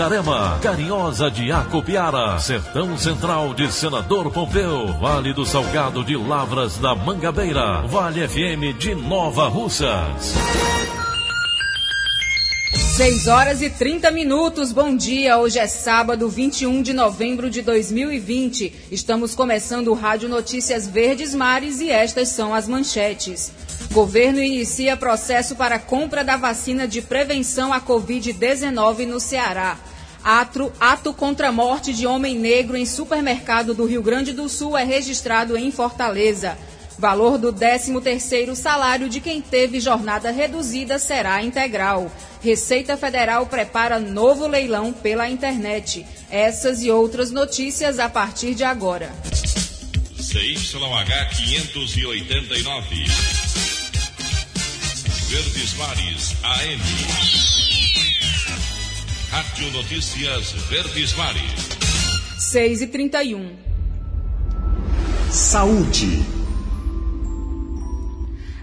Itarema, Carinhosa de Acopiara, Sertão Central de Senador Pompeu, Vale do Salgado de Lavras da Mangabeira, Vale FM de Nova Russas. 6 horas e 30 minutos, bom dia. Hoje é sábado, 21 de novembro de 2020. Estamos começando o Rádio Notícias Verdes Mares e estas são as manchetes. Governo inicia processo para compra da vacina de prevenção à Covid-19 no Ceará. Ato, ato contra a morte de homem negro em supermercado do Rio Grande do Sul é registrado em Fortaleza. Valor do 13º salário de quem teve jornada reduzida será integral. Receita Federal prepara novo leilão pela internet. Essas e outras notícias a partir de agora. CYH 589. Verdes Mares AM. Rádio Notícias Verdes Mares. 6 e 31. Saúde.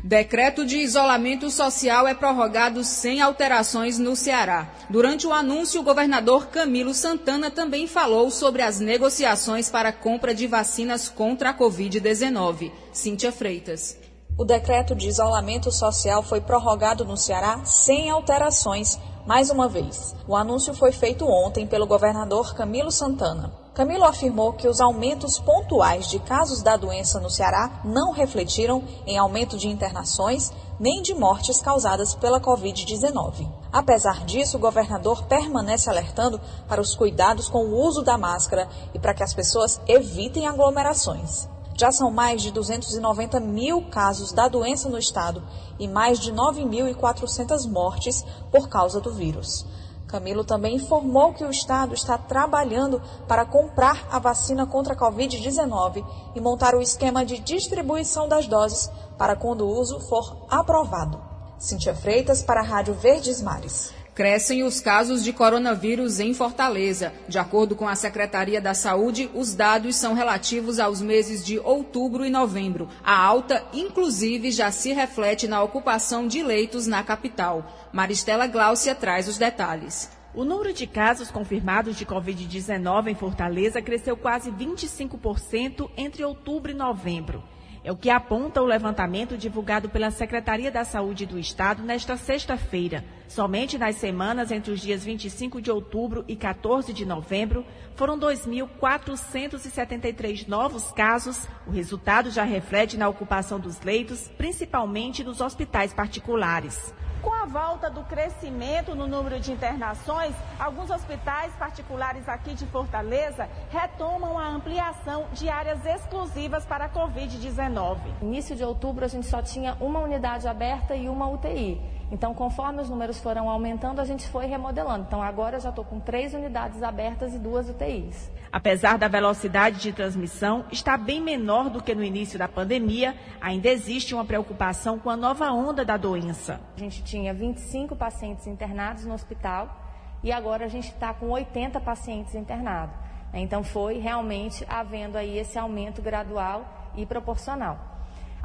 Decreto de isolamento social é prorrogado sem alterações no Ceará. Durante o anúncio, o governador Camilo Santana também falou sobre as negociações para a compra de vacinas contra a Covid-19. Cíntia Freitas. O decreto de isolamento social foi prorrogado no Ceará sem alterações mais uma vez. O anúncio foi feito ontem pelo governador Camilo Santana. Camilo afirmou que os aumentos pontuais de casos da doença no Ceará não refletiram em aumento de internações nem de mortes causadas pela Covid-19. Apesar disso, o governador permanece alertando para os cuidados com o uso da máscara e para que as pessoas evitem aglomerações. Já são mais de 290 mil casos da doença no estado e mais de 9.400 mortes por causa do vírus. Camilo também informou que o Estado está trabalhando para comprar a vacina contra a Covid-19 e montar o esquema de distribuição das doses para quando o uso for aprovado. Cintia Freitas para a Rádio Verdes Mares. Crescem os casos de coronavírus em Fortaleza. De acordo com a Secretaria da Saúde, os dados são relativos aos meses de outubro e novembro. A alta, inclusive, já se reflete na ocupação de leitos na capital. Maristela Gláucia traz os detalhes. O número de casos confirmados de Covid-19 em Fortaleza cresceu quase 25% entre outubro e novembro. É o que aponta o levantamento divulgado pela Secretaria da Saúde do Estado nesta sexta-feira. Somente nas semanas entre os dias 25 de outubro e 14 de novembro, foram 2.473 novos casos. O resultado já reflete na ocupação dos leitos, principalmente nos hospitais particulares. Com a volta do crescimento no número de internações, alguns hospitais particulares aqui de Fortaleza retomam a ampliação de áreas exclusivas para a Covid-19. Início de outubro, a gente só tinha uma unidade aberta e uma UTI. Então, conforme os números foram aumentando, a gente foi remodelando. Então, agora eu já estou com três unidades abertas e duas UTIs. Apesar da velocidade de transmissão estar bem menor do que no início da pandemia, ainda existe uma preocupação com a nova onda da doença. A gente tinha 25 pacientes internados no hospital e agora a gente está com 80 pacientes internados. Então, foi realmente havendo aí esse aumento gradual e proporcional.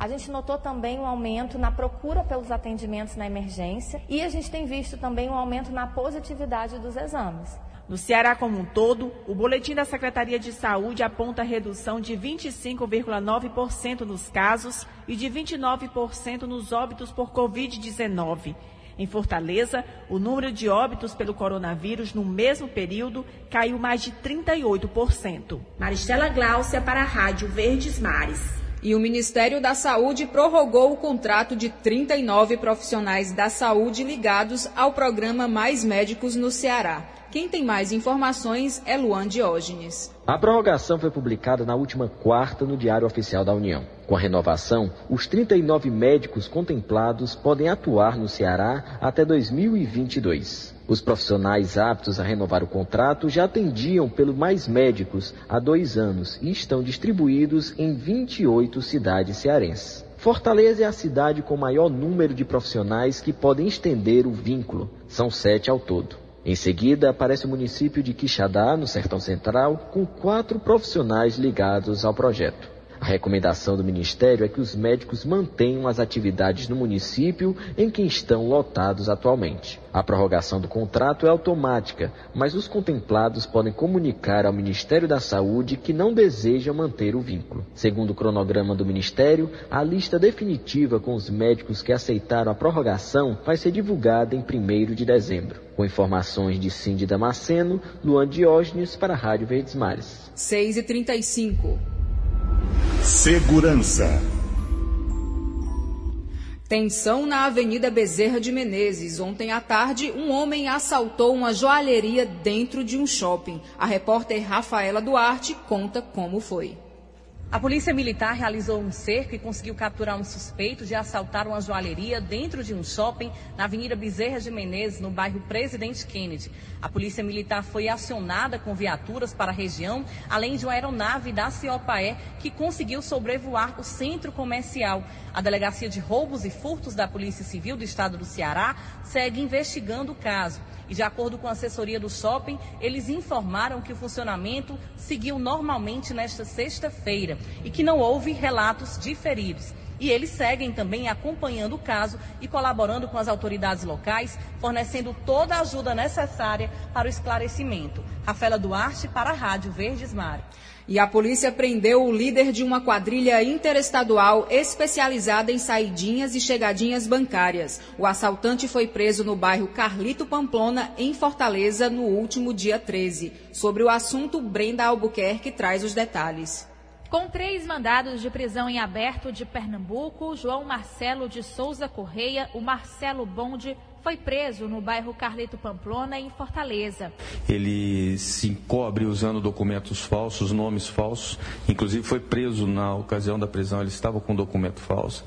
A gente notou também um aumento na procura pelos atendimentos na emergência e a gente tem visto também um aumento na positividade dos exames. No Ceará como um todo, o boletim da Secretaria de Saúde aponta redução de 25,9% nos casos e de 29% nos óbitos por Covid-19. Em Fortaleza, o número de óbitos pelo coronavírus no mesmo período caiu mais de 38%. Maristela Gláucia para a Rádio Verdes Mares. E o Ministério da Saúde prorrogou o contrato de 39 profissionais da saúde ligados ao programa Mais Médicos no Ceará. Quem tem mais informações é Luan Diógenes. A prorrogação foi publicada na última quarta no Diário Oficial da União. Com a renovação, os 39 médicos contemplados podem atuar no Ceará até 2022. Os profissionais aptos a renovar o contrato já atendiam pelo Mais Médicos há dois anos e estão distribuídos em 28 cidades cearenses. Fortaleza é a cidade com maior número de profissionais que podem estender o vínculo. São sete ao todo. Em seguida, aparece o município de Quixadá, no Sertão Central, com quatro profissionais ligados ao projeto. A recomendação do Ministério é que os médicos mantenham as atividades no município em que estão lotados atualmente. A prorrogação do contrato é automática, mas os contemplados podem comunicar ao Ministério da Saúde que não desejam manter o vínculo. Segundo o cronograma do Ministério, a lista definitiva com os médicos que aceitaram a prorrogação vai ser divulgada em 1 de dezembro. Com informações de Cindy Damasceno, Luan Diógenes para a Rádio Verdes Mares. 6 e 35 Segurança. Tensão na Avenida Bezerra de Menezes. Ontem à tarde, um homem assaltou uma joalheria dentro de um shopping. A repórter Rafaela Duarte conta como foi. A polícia militar realizou um cerco e conseguiu capturar um suspeito de assaltar uma joalheria dentro de um shopping na Avenida Bezerra de Menezes, no bairro Presidente Kennedy. A polícia militar foi acionada com viaturas para a região, além de uma aeronave da Ciopaé que conseguiu sobrevoar o centro comercial. A Delegacia de Roubos e Furtos da Polícia Civil do Estado do Ceará segue investigando o caso. E de acordo com a assessoria do shopping, eles informaram que o funcionamento seguiu normalmente nesta sexta-feira e que não houve relatos de feridos. E eles seguem também acompanhando o caso e colaborando com as autoridades locais, fornecendo toda a ajuda necessária para o esclarecimento. Rafaela Duarte para a Rádio Verdes Mar. E a polícia prendeu o líder de uma quadrilha interestadual especializada em saidinhas e chegadinhas bancárias. O assaltante foi preso no bairro Carlito Pamplona, em Fortaleza, no último dia 13. Sobre o assunto, Brenda Albuquerque traz os detalhes. Com três mandados de prisão em aberto de Pernambuco, João Marcelo de Souza Correia, o Marcelo Bonde, foi preso no bairro Carlito Pamplona, em Fortaleza. Ele se encobre usando documentos falsos, nomes falsos. Inclusive foi preso na ocasião da prisão, ele estava com documento falso.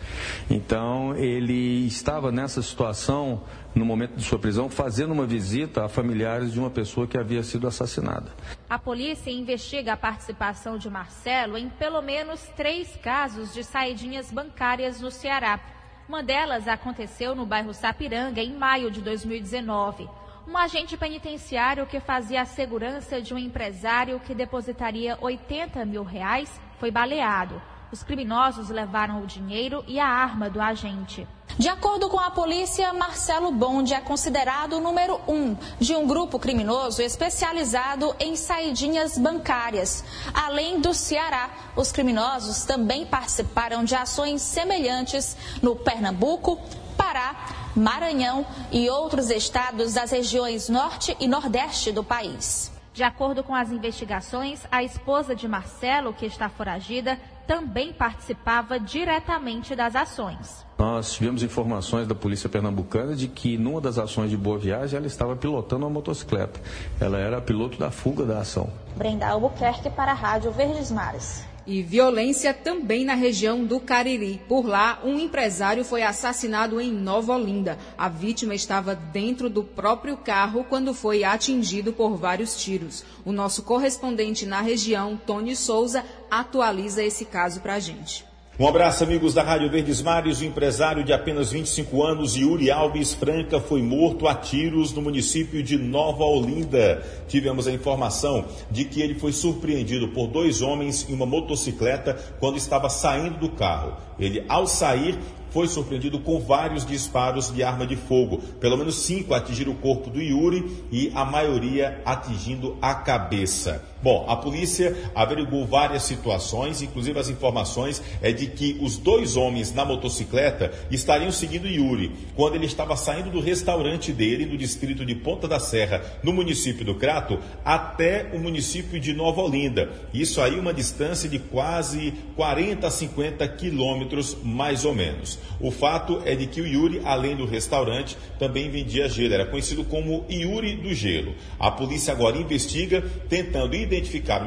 Então ele estava nessa situação no momento de sua prisão, fazendo uma visita a familiares de uma pessoa que havia sido assassinada. A polícia investiga a participação de Marcelo em pelo menos três casos de saidinhas bancárias no Ceará. Uma delas aconteceu no bairro Sapiranga, em maio de 2019. Um agente penitenciário que fazia a segurança de um empresário que depositaria 80 mil reais foi baleado. Os criminosos levaram o dinheiro e a arma do agente. De acordo com a polícia, Marcelo Bonde é considerado o número um de um grupo criminoso especializado em saidinhas bancárias. Além do Ceará, os criminosos também participaram de ações semelhantes no Pernambuco, Pará, Maranhão e outros estados das regiões norte e nordeste do país. De acordo com as investigações, a esposa de Marcelo, que está foragida, também participava diretamente das ações. Nós tivemos informações da Polícia Pernambucana de que numa das ações de Boa Viagem ela estava pilotando uma motocicleta. Ela era piloto da fuga da ação. Brenda Albuquerque para a Rádio Verdes Mares. E violência também na região do Cariri. Por lá, um empresário foi assassinado em Nova Olinda. A vítima estava dentro do próprio carro quando foi atingido por vários tiros. O nosso correspondente na região, Tony Souza, atualiza esse caso para a gente. Um abraço, amigos da Rádio Verdes Mares. O empresário de apenas 25 anos, Yuri Alves Franca, foi morto a tiros no município de Nova Olinda. Tivemos a informação de que ele foi surpreendido por dois homens em uma motocicleta quando estava saindo do carro. Ele, ao sair, foi surpreendido com vários disparos de arma de fogo. Pelo menos cinco atingiram o corpo do Yuri e a maioria atingindo a cabeça. Bom, a polícia averigou várias situações, inclusive as informações é de que os dois homens na motocicleta estariam seguindo Yuri quando ele estava saindo do restaurante dele no distrito de Ponta da Serra, no município do Crato, até o município de Nova Olinda. Isso aí uma distância de quase 40 a 50 quilômetros, mais ou menos. O fato é de que o Yuri, além do restaurante, também vendia gelo. Era conhecido como Yuri do Gelo. A polícia agora investiga, tentando identificar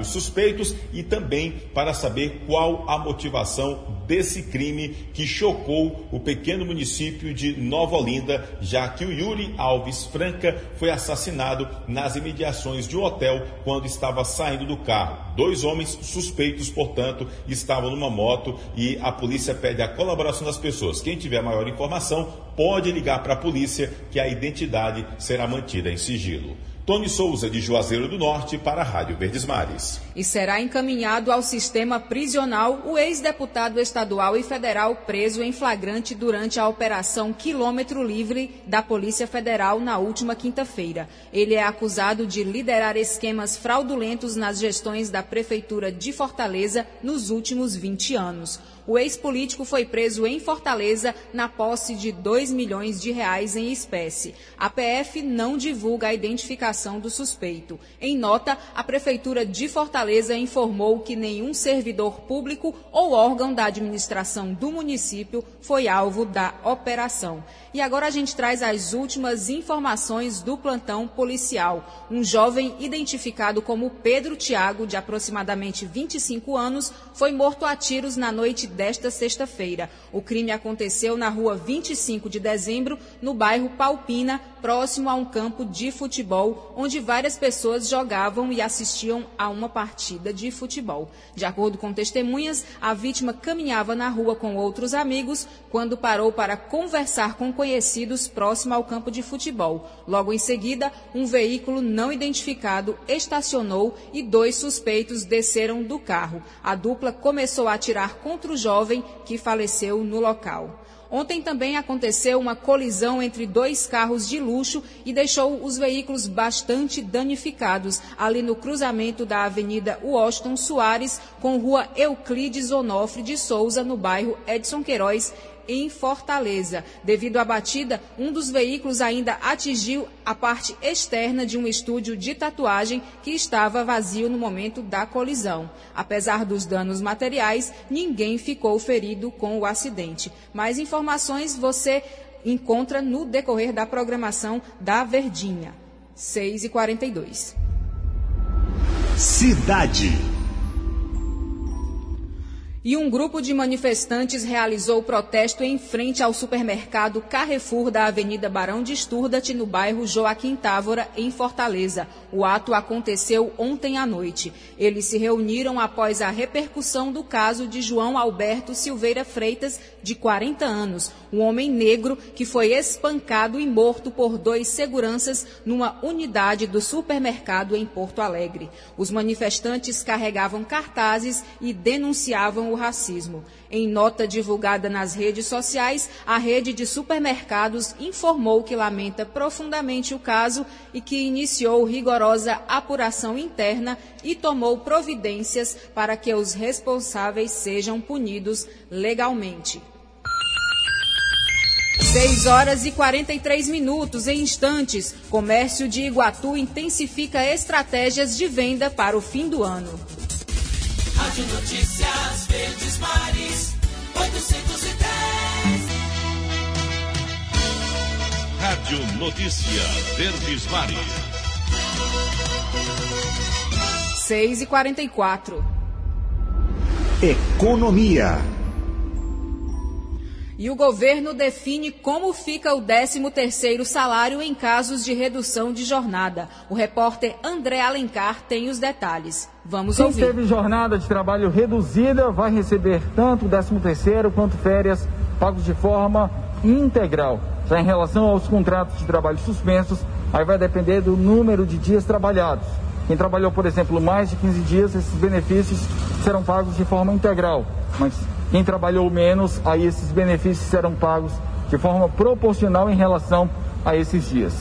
os suspeitos e também para saber qual a motivação desse crime que chocou o pequeno município de Nova Olinda, já que o Yuri Alves Franca foi assassinado nas imediações de um hotel quando estava saindo do carro. Dois homens suspeitos, portanto, estavam numa moto e a polícia pede a colaboração das pessoas. Quem tiver maior informação pode ligar para a polícia que a identidade será mantida em sigilo. Tony Souza, de Juazeiro do Norte, para a Rádio Verdes Mares. E será encaminhado ao sistema prisional o ex-deputado estadual e federal preso em flagrante durante a Operação Quilômetro Livre da Polícia Federal na última quinta-feira. Ele é acusado de liderar esquemas fraudulentos nas gestões da Prefeitura de Fortaleza nos últimos 20 anos o ex-político foi preso em Fortaleza na posse de 2 milhões de reais em espécie. A PF não divulga a identificação do suspeito. Em nota, a Prefeitura de Fortaleza informou que nenhum servidor público ou órgão da administração do município foi alvo da operação. E agora a gente traz as últimas informações do plantão policial. Um jovem identificado como Pedro Tiago, de aproximadamente 25 anos, foi morto a tiros na noite desta sexta-feira. O crime aconteceu na rua 25 de dezembro, no bairro Palpina, próximo a um campo de futebol, onde várias pessoas jogavam e assistiam a uma partida de futebol. De acordo com testemunhas, a vítima caminhava na rua com outros amigos quando parou para conversar com conhecidos próximo ao campo de futebol. Logo em seguida, um veículo não identificado estacionou e dois suspeitos desceram do carro. A dupla começou a atirar contra o jovem que faleceu no local. Ontem também aconteceu uma colisão entre dois carros de luxo e deixou os veículos bastante danificados ali no cruzamento da Avenida Washington Soares com Rua Euclides Onofre de Souza, no bairro Edson Queiroz, em Fortaleza. Devido à batida, um dos veículos ainda atingiu a parte externa de um estúdio de tatuagem que estava vazio no momento da colisão. Apesar dos danos materiais, ninguém ficou ferido com o acidente. Mais informações você encontra no decorrer da programação da Verdinha. 6 e 42 Cidade. E um grupo de manifestantes realizou protesto em frente ao supermercado Carrefour da Avenida Barão de Estúrdate, no bairro Joaquim Távora, em Fortaleza. O ato aconteceu ontem à noite. Eles se reuniram após a repercussão do caso de João Alberto Silveira Freitas, de 40 anos, um homem negro que foi espancado e morto por dois seguranças numa unidade do supermercado em Porto Alegre. Os manifestantes carregavam cartazes e denunciavam o racismo. Em nota divulgada nas redes sociais, a rede de supermercados informou que lamenta profundamente o caso e que iniciou rigorosa apuração interna e tomou providências para que os responsáveis sejam punidos legalmente. 6 horas e 43 minutos em instantes. Comércio de Iguatu intensifica estratégias de venda para o fim do ano. Rádio Notícias Verdes Mares 810. Rádio Notícia Verdes Mares. 6 e 44 Economia. E o governo define como fica o 13º salário em casos de redução de jornada. O repórter André Alencar tem os detalhes. Vamos Quem ouvir. teve jornada de trabalho reduzida vai receber tanto o 13º quanto férias pagos de forma integral. Já em relação aos contratos de trabalho suspensos, aí vai depender do número de dias trabalhados. Quem trabalhou, por exemplo, mais de 15 dias, esses benefícios serão pagos de forma integral. Mas quem trabalhou menos, aí esses benefícios serão pagos de forma proporcional em relação a esses dias.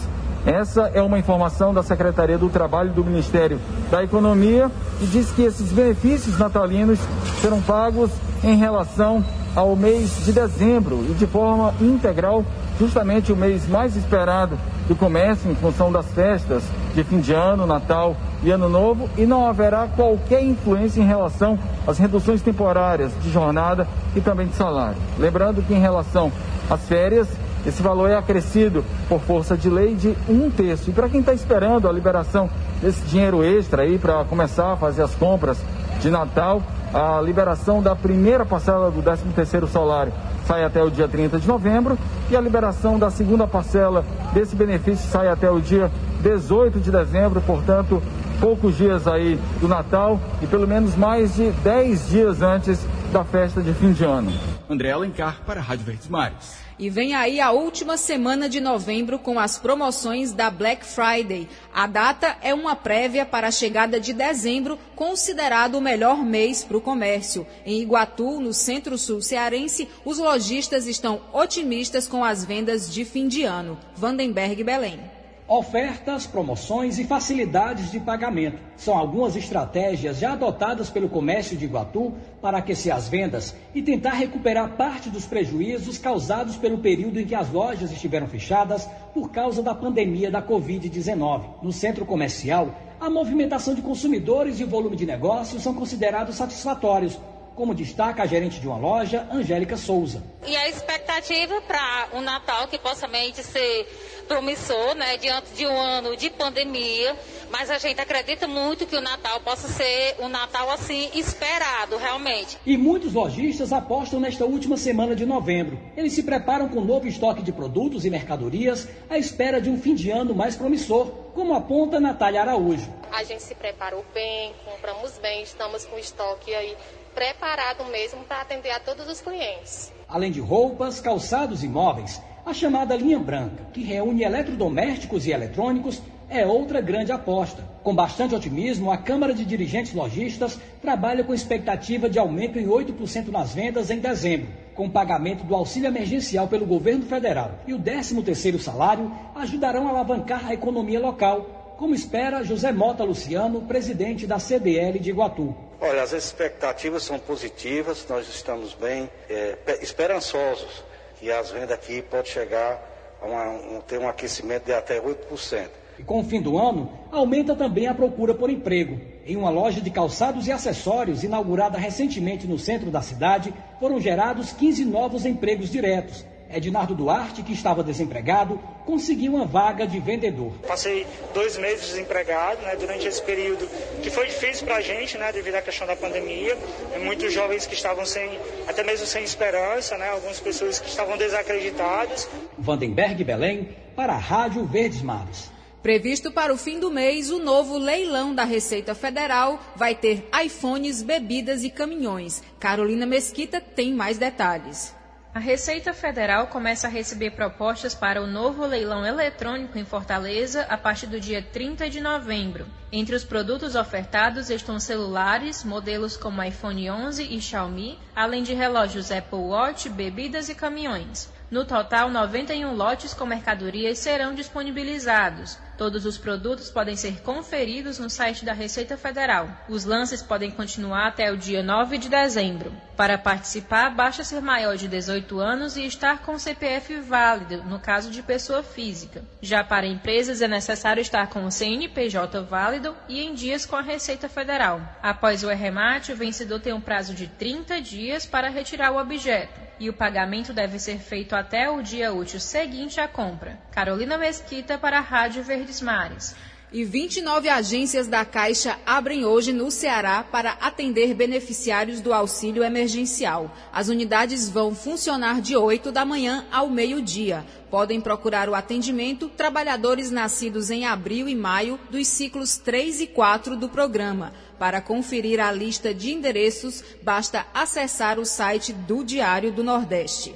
Essa é uma informação da Secretaria do Trabalho do Ministério da Economia e diz que esses benefícios natalinos serão pagos em relação ao mês de dezembro e de forma integral, justamente o mês mais esperado do comércio em função das festas de fim de ano, Natal e Ano Novo, e não haverá qualquer influência em relação às reduções temporárias de jornada e também de salário. Lembrando que em relação às férias, esse valor é acrescido por força de lei de um terço. E para quem está esperando a liberação desse dinheiro extra aí para começar a fazer as compras de Natal, a liberação da primeira parcela do 13º salário sai até o dia 30 de novembro e a liberação da segunda parcela desse benefício sai até o dia 18 de dezembro, portanto, poucos dias aí do Natal e pelo menos mais de 10 dias antes da festa de fim de ano. André Alencar para a Rádio Verdes Mares. E vem aí a última semana de novembro com as promoções da Black Friday. A data é uma prévia para a chegada de dezembro, considerado o melhor mês para o comércio. Em Iguatu, no centro-sul cearense, os lojistas estão otimistas com as vendas de fim de ano. Vandenberg Belém. Ofertas, promoções e facilidades de pagamento são algumas estratégias já adotadas pelo comércio de Iguatu para aquecer as vendas e tentar recuperar parte dos prejuízos causados pelo período em que as lojas estiveram fechadas por causa da pandemia da Covid-19. No centro comercial, a movimentação de consumidores e o volume de negócios são considerados satisfatórios, como destaca a gerente de uma loja, Angélica Souza. E a expectativa para o um Natal que possa ser promissor, né, diante de um ano de pandemia, mas a gente acredita muito que o Natal possa ser um Natal assim esperado, realmente. E muitos lojistas apostam nesta última semana de novembro. Eles se preparam com um novo estoque de produtos e mercadorias à espera de um fim de ano mais promissor, como aponta Natália Araújo. A gente se preparou bem, compramos bem, estamos com estoque aí preparado mesmo para atender a todos os clientes. Além de roupas, calçados e móveis, a chamada linha branca, que reúne eletrodomésticos e eletrônicos, é outra grande aposta. Com bastante otimismo, a Câmara de Dirigentes Lojistas trabalha com expectativa de aumento em 8% nas vendas em dezembro, com pagamento do auxílio emergencial pelo governo federal e o 13º salário ajudarão a alavancar a economia local, como espera José Mota Luciano, presidente da CDL de Iguatu. Olha, as expectativas são positivas, nós estamos bem é, esperançosos que as vendas aqui podem chegar a uma, um, ter um aquecimento de até 8%. E com o fim do ano, aumenta também a procura por emprego. Em uma loja de calçados e acessórios, inaugurada recentemente no centro da cidade, foram gerados 15 novos empregos diretos. Ednardo Duarte, que estava desempregado, conseguiu uma vaga de vendedor. Passei dois meses desempregado, né, durante esse período que foi difícil para a gente, né, devido à questão da pandemia. Muitos jovens que estavam sem, até mesmo sem esperança, né, algumas pessoas que estavam desacreditadas. Vandenberg Belém, para a Rádio Verdes Mares. Previsto para o fim do mês, o novo leilão da Receita Federal vai ter iPhones, bebidas e caminhões. Carolina Mesquita tem mais detalhes. A Receita Federal começa a receber propostas para o novo leilão eletrônico em Fortaleza a partir do dia 30 de novembro. Entre os produtos ofertados estão celulares, modelos como iPhone 11 e Xiaomi, além de relógios Apple Watch, bebidas e caminhões. No total, 91 lotes com mercadorias serão disponibilizados. Todos os produtos podem ser conferidos no site da Receita Federal. Os lances podem continuar até o dia 9 de dezembro. Para participar, basta ser maior de 18 anos e estar com CPF válido, no caso de pessoa física. Já para empresas, é necessário estar com o CNPJ válido e em dias com a Receita Federal. Após o arremate, o vencedor tem um prazo de 30 dias para retirar o objeto e o pagamento deve ser feito até o dia útil seguinte à compra. Carolina Mesquita para a Rádio Mares. E 29 agências da Caixa abrem hoje no Ceará para atender beneficiários do auxílio emergencial. As unidades vão funcionar de 8 da manhã ao meio-dia. Podem procurar o atendimento trabalhadores nascidos em abril e maio dos ciclos 3 e 4 do programa. Para conferir a lista de endereços, basta acessar o site do Diário do Nordeste.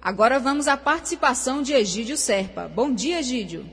Agora vamos à participação de Egídio Serpa. Bom dia, Egídio.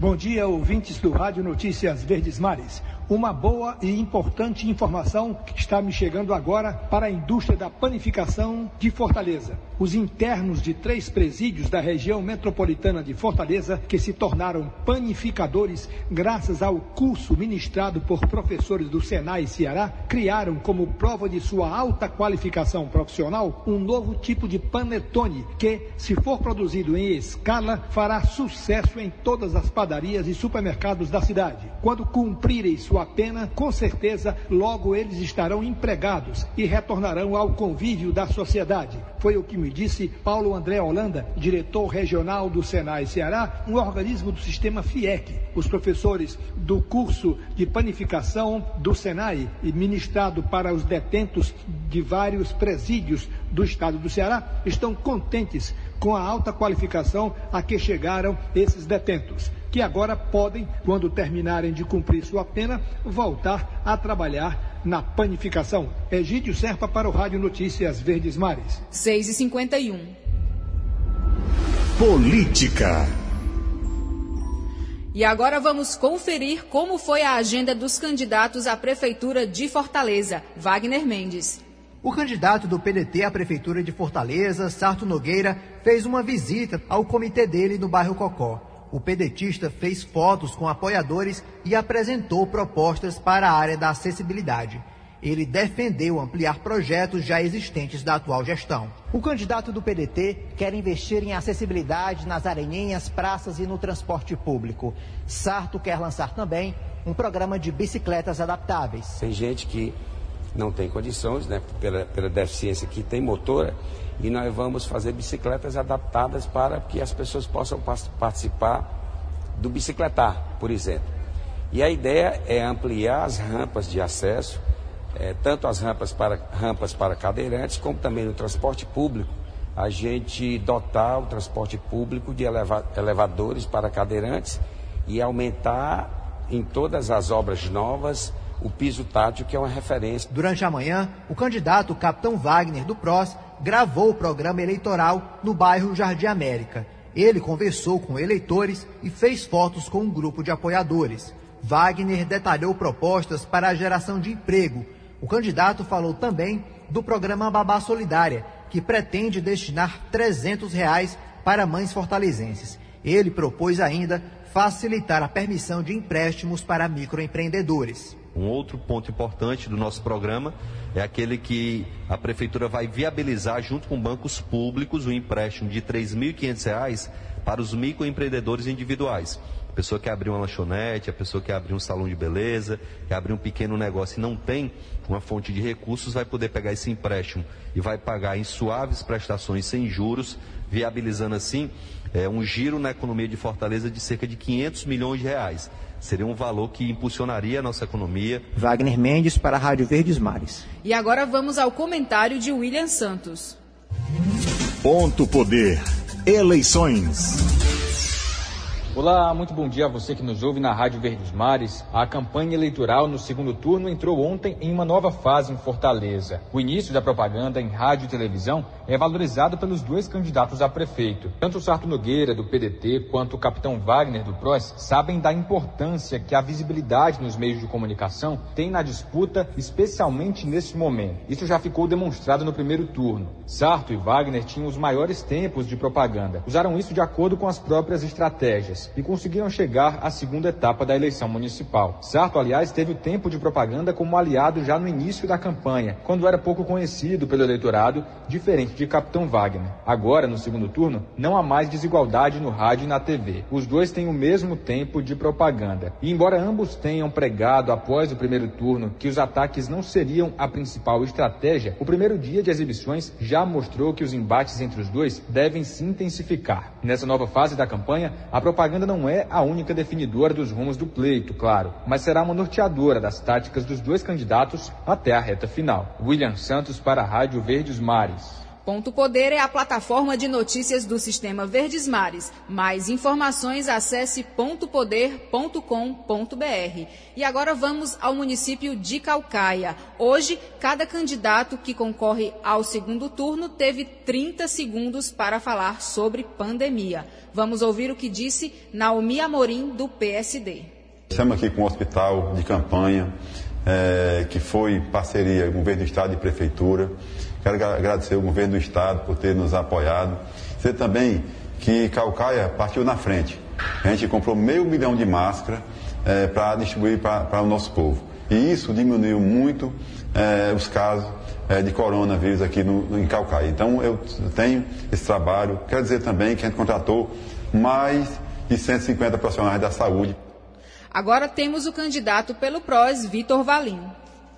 Bom dia, ouvintes do Rádio Notícias Verdes Mares. Uma boa e importante informação que está me chegando agora para a indústria da panificação de Fortaleza. Os internos de três presídios da região metropolitana de Fortaleza, que se tornaram panificadores graças ao curso ministrado por professores do Senai Ceará, criaram como prova de sua alta qualificação profissional um novo tipo de panetone que, se for produzido em escala, fará sucesso em todas as padarias e supermercados da cidade. Quando cumprirem sua pena, com certeza logo eles estarão empregados e retornarão ao convívio da sociedade. Foi o que me disse Paulo André Holanda, diretor regional do Senai Ceará, um organismo do sistema FIEC. Os professores do curso de panificação do Senai, ministrado para os detentos de vários presídios do estado do Ceará, estão contentes com a alta qualificação a que chegaram esses detentos, que agora podem, quando terminarem de cumprir sua pena, voltar a trabalhar na panificação. Egídio Serpa para o Rádio Notícias Verdes Mares. 6 e 51 Política. E agora vamos conferir como foi a agenda dos candidatos à Prefeitura de Fortaleza. Wagner Mendes. O candidato do PDT à Prefeitura de Fortaleza, Sarto Nogueira, fez uma visita ao comitê dele no bairro Cocó. O pedetista fez fotos com apoiadores e apresentou propostas para a área da acessibilidade. Ele defendeu ampliar projetos já existentes da atual gestão. O candidato do PDT quer investir em acessibilidade nas areninhas, praças e no transporte público. Sarto quer lançar também um programa de bicicletas adaptáveis. Tem gente que não tem condições, né, pela, pela deficiência que tem motora, e nós vamos fazer bicicletas adaptadas para que as pessoas possam participar do bicicletar, por exemplo. E a ideia é ampliar as rampas de acesso, é, tanto as rampas para, rampas para cadeirantes, como também no transporte público, a gente dotar o transporte público de eleva, elevadores para cadeirantes e aumentar em todas as obras novas o piso tátil, que é uma referência. Durante a manhã, o candidato Capitão Wagner do PROS gravou o programa eleitoral no bairro Jardim América. Ele conversou com eleitores e fez fotos com um grupo de apoiadores. Wagner detalhou propostas para a geração de emprego. O candidato falou também do programa Babá Solidária, que pretende destinar 300 reais para mães fortalezenses. Ele propôs ainda facilitar a permissão de empréstimos para microempreendedores. Um outro ponto importante do nosso programa é aquele que a prefeitura vai viabilizar junto com bancos públicos o um empréstimo de R$ 3.500 para os microempreendedores individuais. A pessoa que abrir uma lanchonete, a pessoa que abrir um salão de beleza, que abrir um pequeno negócio e não tem uma fonte de recursos, vai poder pegar esse empréstimo e vai pagar em suaves prestações sem juros, viabilizando assim é, um giro na economia de Fortaleza de cerca de 500 milhões de reais. Seria um valor que impulsionaria a nossa economia. Wagner Mendes para a Rádio Verdes Mares. E agora vamos ao comentário de William Santos. Ponto Poder. Eleições. Olá, muito bom dia a você que nos ouve na Rádio Verdes Mares. A campanha eleitoral no segundo turno entrou ontem em uma nova fase em Fortaleza. O início da propaganda em rádio e televisão é valorizado pelos dois candidatos a prefeito. Tanto o Sarto Nogueira, do PDT, quanto o capitão Wagner, do PROS, sabem da importância que a visibilidade nos meios de comunicação tem na disputa, especialmente nesse momento. Isso já ficou demonstrado no primeiro turno. Sarto e Wagner tinham os maiores tempos de propaganda. Usaram isso de acordo com as próprias estratégias e conseguiram chegar à segunda etapa da eleição municipal. Sarto, aliás, teve o tempo de propaganda como aliado já no início da campanha, quando era pouco conhecido pelo eleitorado, diferente de Capitão Wagner. Agora, no segundo turno, não há mais desigualdade no rádio e na TV. Os dois têm o mesmo tempo de propaganda. E embora ambos tenham pregado após o primeiro turno que os ataques não seriam a principal estratégia, o primeiro dia de exibições já mostrou que os embates entre os dois devem se intensificar. Nessa nova fase da campanha, a propaganda propaganda não é a única definidora dos rumos do pleito, claro, mas será uma norteadora das táticas dos dois candidatos até a reta final. William Santos para a Rádio Verdes Mares. Ponto Poder é a plataforma de notícias do Sistema Verdes Mares. Mais informações acesse pontopoder.com.br. E agora vamos ao município de Calcaia. Hoje, cada candidato que concorre ao segundo turno teve 30 segundos para falar sobre pandemia. Vamos ouvir o que disse Naomi Amorim, do PSD. Estamos aqui com um hospital de campanha, é, que foi parceria governo do Estado e prefeitura. Quero agradecer ao governo do Estado por ter nos apoiado. Dizer também que Calcaia partiu na frente. A gente comprou meio milhão de máscaras é, para distribuir para o nosso povo. E isso diminuiu muito é, os casos é, de coronavírus aqui no, em Calcaia. Então eu tenho esse trabalho. Quero dizer também que a gente contratou mais de 150 profissionais da saúde. Agora temos o candidato pelo PROS, Vitor Valim.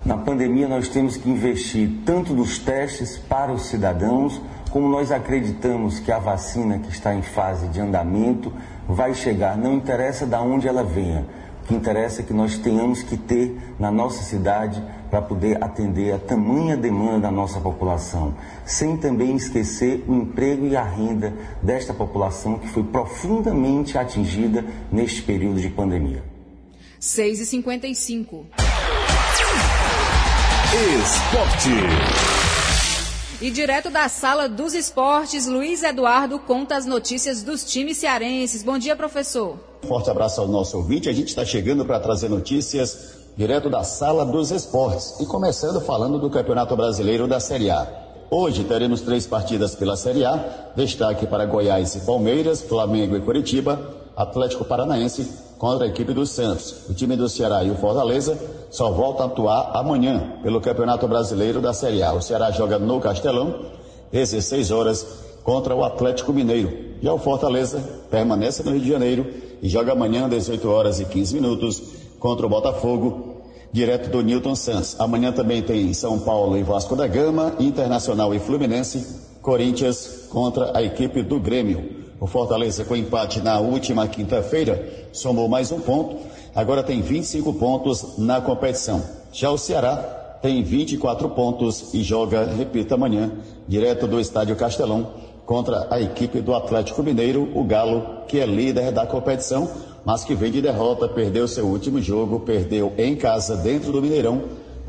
Na pandemia nós temos que investir tanto nos testes para os cidadãos, como nós acreditamos que a vacina que está em fase de andamento vai chegar, não interessa de onde ela venha. O que interessa é que nós tenhamos que ter na nossa cidade para poder atender a tamanha demanda da nossa população, sem também esquecer o emprego e a renda desta população que foi profundamente atingida neste período de pandemia. 6 e 55 Esporte. E direto da sala dos esportes, Luiz Eduardo conta as notícias dos times cearenses. Bom dia, professor. Forte abraço ao nosso ouvinte. A gente está chegando para trazer notícias direto da sala dos esportes. E começando falando do Campeonato Brasileiro da Série A. Hoje teremos três partidas pela Série A. Destaque para Goiás e Palmeiras, Flamengo e Curitiba, Atlético Paranaense contra a equipe do Santos. O time do Ceará e o Fortaleza só voltam a atuar amanhã pelo Campeonato Brasileiro da Série A. O Ceará joga no Castelão, 16 horas, contra o Atlético Mineiro. E o Fortaleza permanece no Rio de Janeiro e joga amanhã, 18 horas e 15 minutos, contra o Botafogo, direto do Newton Santos. Amanhã também tem São Paulo e Vasco da Gama, Internacional e Fluminense, Corinthians contra a equipe do Grêmio. O Fortaleza, com empate na última quinta-feira, somou mais um ponto. Agora tem 25 pontos na competição. Já o Ceará tem 24 pontos e joga, repita, amanhã, direto do Estádio Castelão, contra a equipe do Atlético Mineiro, o Galo, que é líder da competição mas que vem de derrota, perdeu seu último jogo, perdeu em casa dentro do Mineirão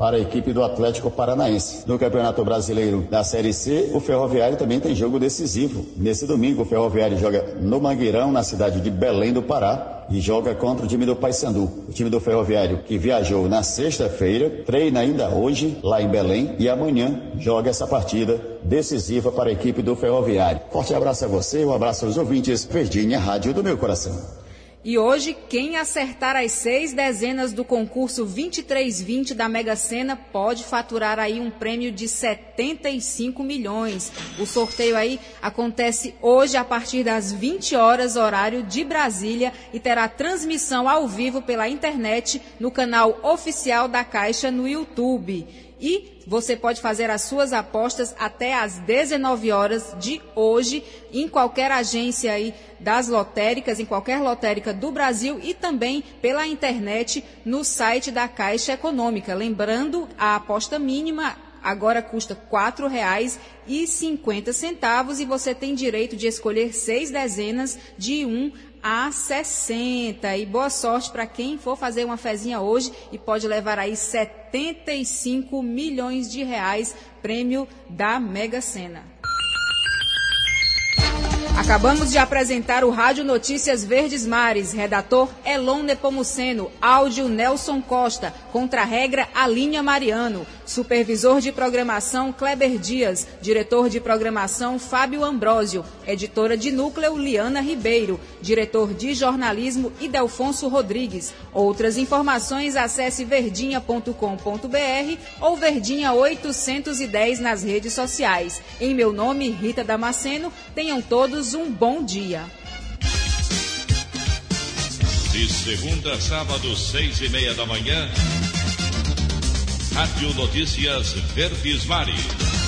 para a equipe do Atlético Paranaense. No Campeonato Brasileiro da Série C, o Ferroviário também tem jogo decisivo. Nesse domingo, o Ferroviário joga no Mangueirão, na cidade de Belém do Pará, e joga contra o time do Paysandu. O time do Ferroviário, que viajou na sexta-feira, treina ainda hoje lá em Belém e amanhã joga essa partida decisiva para a equipe do Ferroviário. Forte abraço a você, um abraço aos ouvintes. Verdinha, Rádio do meu coração. E hoje, quem acertar as seis dezenas do concurso 2320 da Mega Sena pode faturar aí um prêmio de 75 milhões. O sorteio aí acontece hoje a partir das 20 horas, horário de Brasília, e terá transmissão ao vivo pela internet no canal oficial da Caixa no YouTube. E você pode fazer as suas apostas até às 19 horas de hoje em qualquer agência aí das lotéricas, em qualquer lotérica do Brasil e também pela internet no site da Caixa Econômica. Lembrando, a aposta mínima agora custa R$ 4,50 e você tem direito de escolher seis dezenas de 1 a 60. E boa sorte para quem for fazer uma fezinha hoje e pode levar aí 75 milhões de reais, prêmio da Mega Sena. Acabamos de apresentar o Rádio Notícias Verdes Mares, redator Elon Nepomuceno, áudio Nelson Costa, contra-regra Alinha Mariano, supervisor de programação Kleber Dias, diretor de programação Fábio Ambrósio, editora de núcleo Liana Ribeiro, diretor de jornalismo Idelfonso Rodrigues. Outras informações acesse verdinha.com.br ou Verdinha 810 nas redes sociais. Em meu nome, Rita Damasceno, tenham todos um bom dia. De segunda a sábado, seis e meia da manhã, Rádio Notícias Verdes Mares.